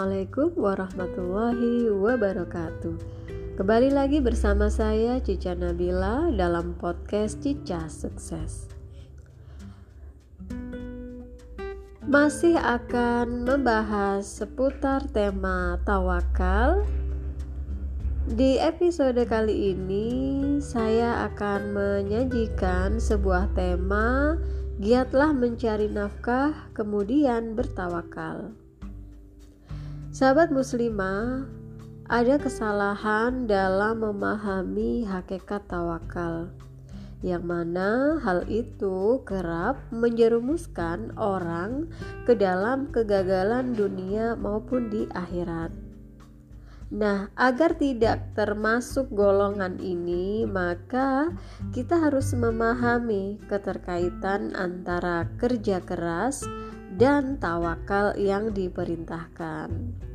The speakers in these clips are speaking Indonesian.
Assalamualaikum warahmatullahi wabarakatuh. Kembali lagi bersama saya Cica Nabila dalam podcast Cica Sukses. Masih akan membahas seputar tema tawakal. Di episode kali ini saya akan menyajikan sebuah tema Giatlah mencari nafkah, kemudian bertawakal. Sahabat muslimah, ada kesalahan dalam memahami hakikat tawakal, yang mana hal itu kerap menjerumuskan orang ke dalam kegagalan dunia maupun di akhirat. Nah, agar tidak termasuk golongan ini, maka kita harus memahami keterkaitan antara kerja keras dan tawakal yang diperintahkan.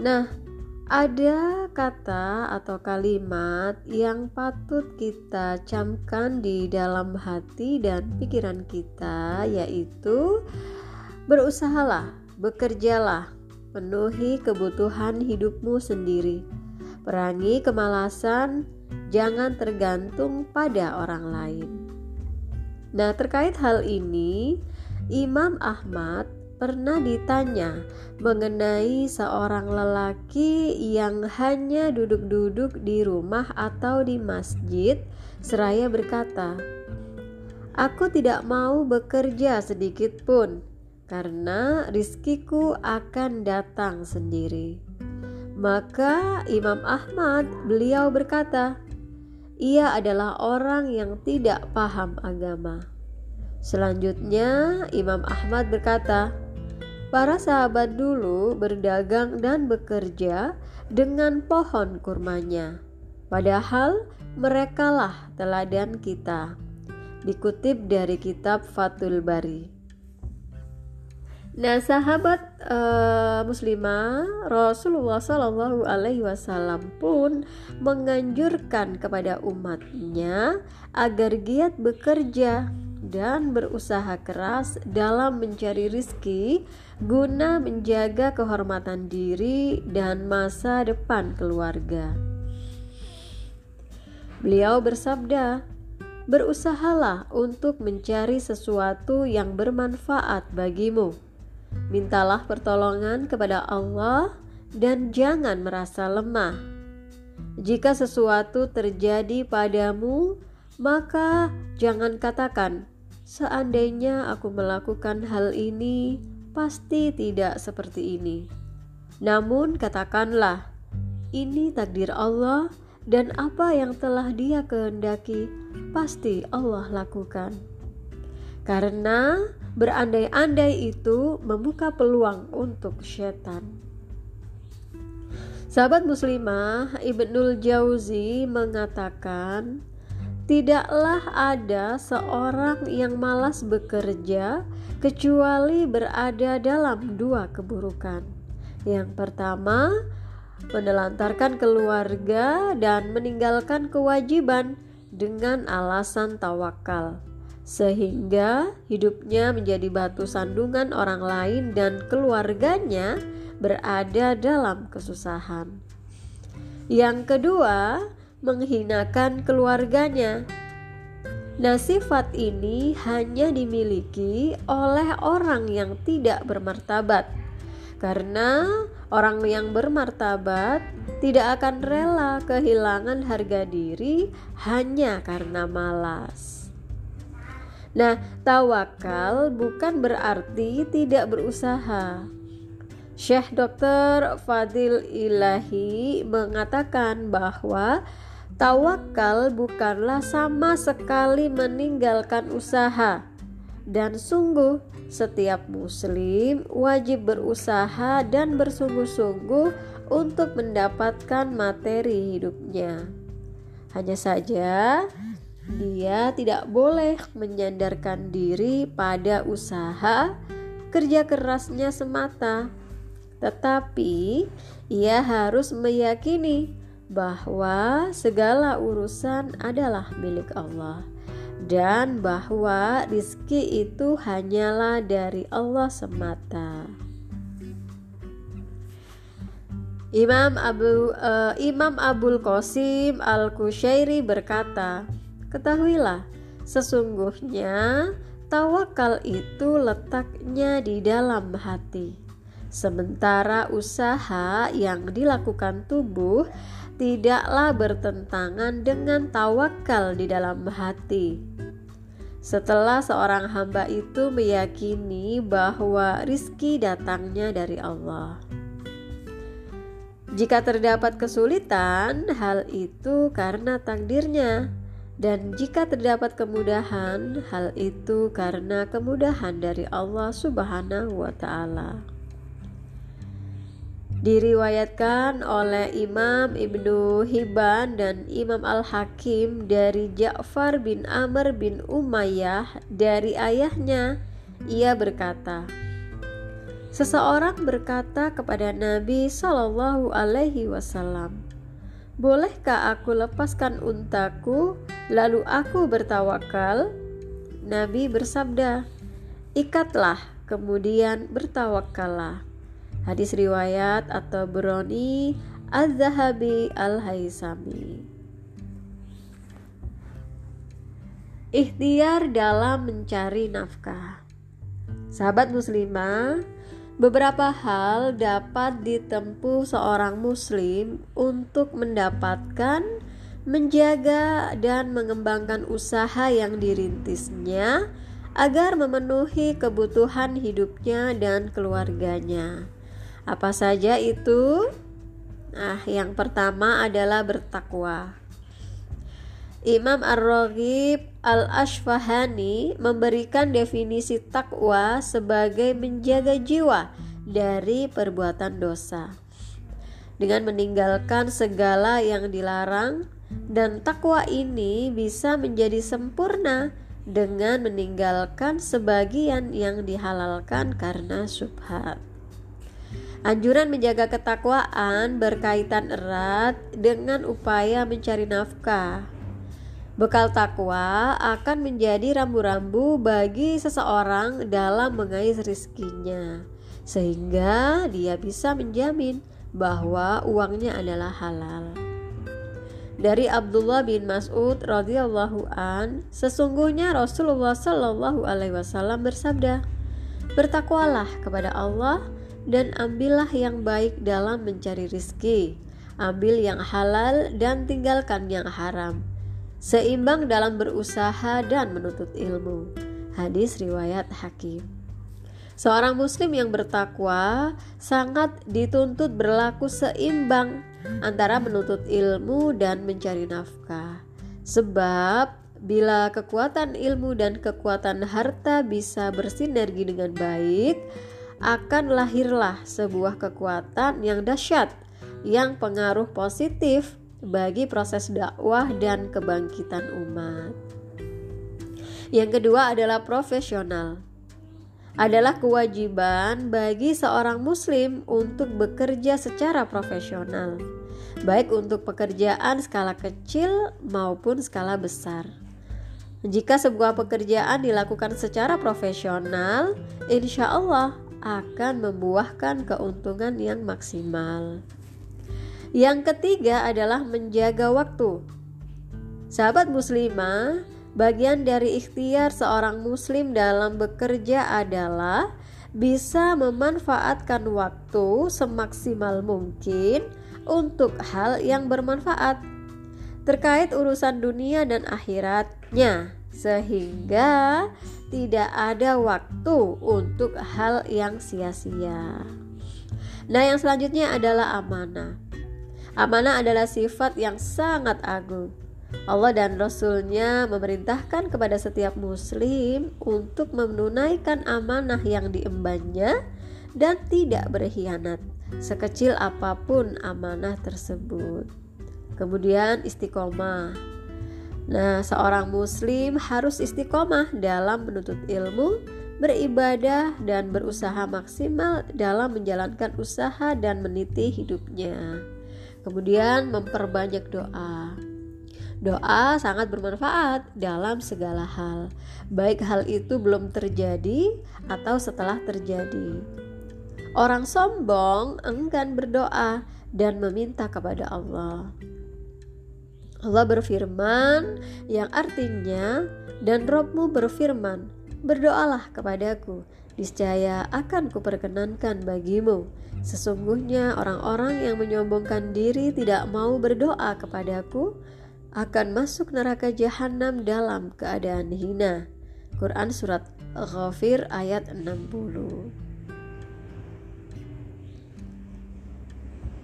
Nah, ada kata atau kalimat yang patut kita camkan di dalam hati dan pikiran kita, yaitu berusahalah, bekerjalah, penuhi kebutuhan hidupmu sendiri, perangi kemalasan, jangan tergantung pada orang lain. Nah, terkait hal ini, Imam Ahmad pernah ditanya mengenai seorang lelaki yang hanya duduk-duduk di rumah atau di masjid, seraya berkata, "Aku tidak mau bekerja sedikit pun, karena rizkiku akan datang sendiri." Maka Imam Ahmad beliau berkata, "Ia adalah orang yang tidak paham agama." Selanjutnya, Imam Ahmad berkata, "Para sahabat dulu berdagang dan bekerja dengan pohon kurmanya, padahal merekalah teladan kita." Dikutip dari kitab Fatul Bari. Nah, sahabat uh, muslimah, Rasulullah Shallallahu Alaihi Wasallam pun menganjurkan kepada umatnya agar giat bekerja dan berusaha keras dalam mencari rizki guna menjaga kehormatan diri dan masa depan keluarga. Beliau bersabda, "Berusahalah untuk mencari sesuatu yang bermanfaat bagimu. Mintalah pertolongan kepada Allah dan jangan merasa lemah. Jika sesuatu terjadi padamu, maka jangan katakan, "Seandainya aku melakukan hal ini, pasti tidak seperti ini." Namun, katakanlah, "Ini takdir Allah, dan apa yang telah Dia kehendaki, pasti Allah lakukan." Karena berandai-andai itu membuka peluang untuk setan. Sahabat muslimah Ibnul Jauzi mengatakan Tidaklah ada seorang yang malas bekerja kecuali berada dalam dua keburukan. Yang pertama, menelantarkan keluarga dan meninggalkan kewajiban dengan alasan tawakal, sehingga hidupnya menjadi batu sandungan orang lain dan keluarganya berada dalam kesusahan. Yang kedua, menghinakan keluarganya. Nah, sifat ini hanya dimiliki oleh orang yang tidak bermartabat, karena orang yang bermartabat tidak akan rela kehilangan harga diri hanya karena malas. Nah, tawakal bukan berarti tidak berusaha. Syekh Dr. Fadil Ilahi mengatakan bahwa Tawakal bukanlah sama sekali meninggalkan usaha, dan sungguh setiap Muslim wajib berusaha dan bersungguh-sungguh untuk mendapatkan materi hidupnya. Hanya saja, dia tidak boleh menyandarkan diri pada usaha kerja kerasnya semata, tetapi ia harus meyakini bahwa segala urusan adalah milik Allah dan bahwa rizki itu hanyalah dari Allah semata. Imam Abu uh, Imam Abul Qasim Al Kushairi berkata, "Ketahuilah, sesungguhnya tawakal itu letaknya di dalam hati." Sementara usaha yang dilakukan tubuh tidaklah bertentangan dengan tawakal di dalam hati. Setelah seorang hamba itu meyakini bahwa rizki datangnya dari Allah. Jika terdapat kesulitan, hal itu karena takdirnya, dan jika terdapat kemudahan, hal itu karena kemudahan dari Allah Subhanahu wa Ta'ala. Diriwayatkan oleh Imam Ibnu Hibban dan Imam Al-Hakim dari Ja'far bin Amr bin Umayyah dari ayahnya. Ia berkata, Seseorang berkata kepada Nabi Shallallahu Alaihi Wasallam, Bolehkah aku lepaskan untaku lalu aku bertawakal? Nabi bersabda, Ikatlah, kemudian bertawakallah. Hadis riwayat atau Broni Az-Zahabi Al-Haisami. Ikhtiar dalam mencari nafkah. Sahabat muslimah, beberapa hal dapat ditempuh seorang muslim untuk mendapatkan, menjaga dan mengembangkan usaha yang dirintisnya agar memenuhi kebutuhan hidupnya dan keluarganya. Apa saja itu? Nah, yang pertama adalah bertakwa. Imam Ar-Raghib Al-Ashfahani memberikan definisi takwa sebagai menjaga jiwa dari perbuatan dosa dengan meninggalkan segala yang dilarang dan takwa ini bisa menjadi sempurna dengan meninggalkan sebagian yang dihalalkan karena subhat. Anjuran menjaga ketakwaan berkaitan erat dengan upaya mencari nafkah. Bekal takwa akan menjadi rambu-rambu bagi seseorang dalam mengais rizkinya, sehingga dia bisa menjamin bahwa uangnya adalah halal. Dari Abdullah bin Mas'ud radhiyallahu an, sesungguhnya Rasulullah shallallahu alaihi wasallam bersabda, "Bertakwalah kepada Allah dan ambillah yang baik dalam mencari rizki. Ambil yang halal dan tinggalkan yang haram. Seimbang dalam berusaha dan menuntut ilmu. Hadis riwayat Hakim. Seorang muslim yang bertakwa sangat dituntut berlaku seimbang antara menuntut ilmu dan mencari nafkah. Sebab bila kekuatan ilmu dan kekuatan harta bisa bersinergi dengan baik, akan lahirlah sebuah kekuatan yang dahsyat yang pengaruh positif bagi proses dakwah dan kebangkitan umat. Yang kedua adalah profesional. Adalah kewajiban bagi seorang muslim untuk bekerja secara profesional, baik untuk pekerjaan skala kecil maupun skala besar. Jika sebuah pekerjaan dilakukan secara profesional, insya Allah akan membuahkan keuntungan yang maksimal. Yang ketiga adalah menjaga waktu. Sahabat muslimah, bagian dari ikhtiar seorang muslim dalam bekerja adalah bisa memanfaatkan waktu semaksimal mungkin untuk hal yang bermanfaat terkait urusan dunia dan akhiratnya sehingga tidak ada waktu untuk hal yang sia-sia. Nah, yang selanjutnya adalah amanah. Amanah adalah sifat yang sangat agung. Allah dan Rasul-Nya memerintahkan kepada setiap muslim untuk menunaikan amanah yang diembannya dan tidak berkhianat, sekecil apa pun amanah tersebut. Kemudian istiqomah Nah, seorang muslim harus istiqomah dalam menuntut ilmu, beribadah, dan berusaha maksimal dalam menjalankan usaha dan meniti hidupnya. Kemudian, memperbanyak doa. Doa sangat bermanfaat dalam segala hal, baik hal itu belum terjadi atau setelah terjadi. Orang sombong enggan berdoa dan meminta kepada Allah. Allah berfirman yang artinya dan Robmu berfirman berdoalah kepadaku niscaya akan kuperkenankan bagimu. Sesungguhnya orang-orang yang menyombongkan diri tidak mau berdoa kepadaku akan masuk neraka jahanam dalam keadaan hina. Quran surat Ghafir ayat 60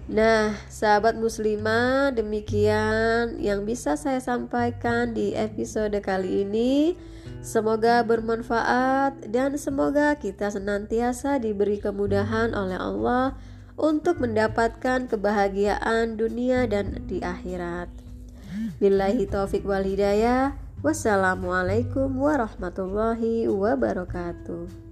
Nah, sahabat muslimah, demikian yang bisa saya sampaikan di episode kali ini. Semoga bermanfaat dan semoga kita senantiasa diberi kemudahan oleh Allah untuk mendapatkan kebahagiaan dunia dan di akhirat. Billahi taufik wal hidayah. Wassalamualaikum warahmatullahi wabarakatuh.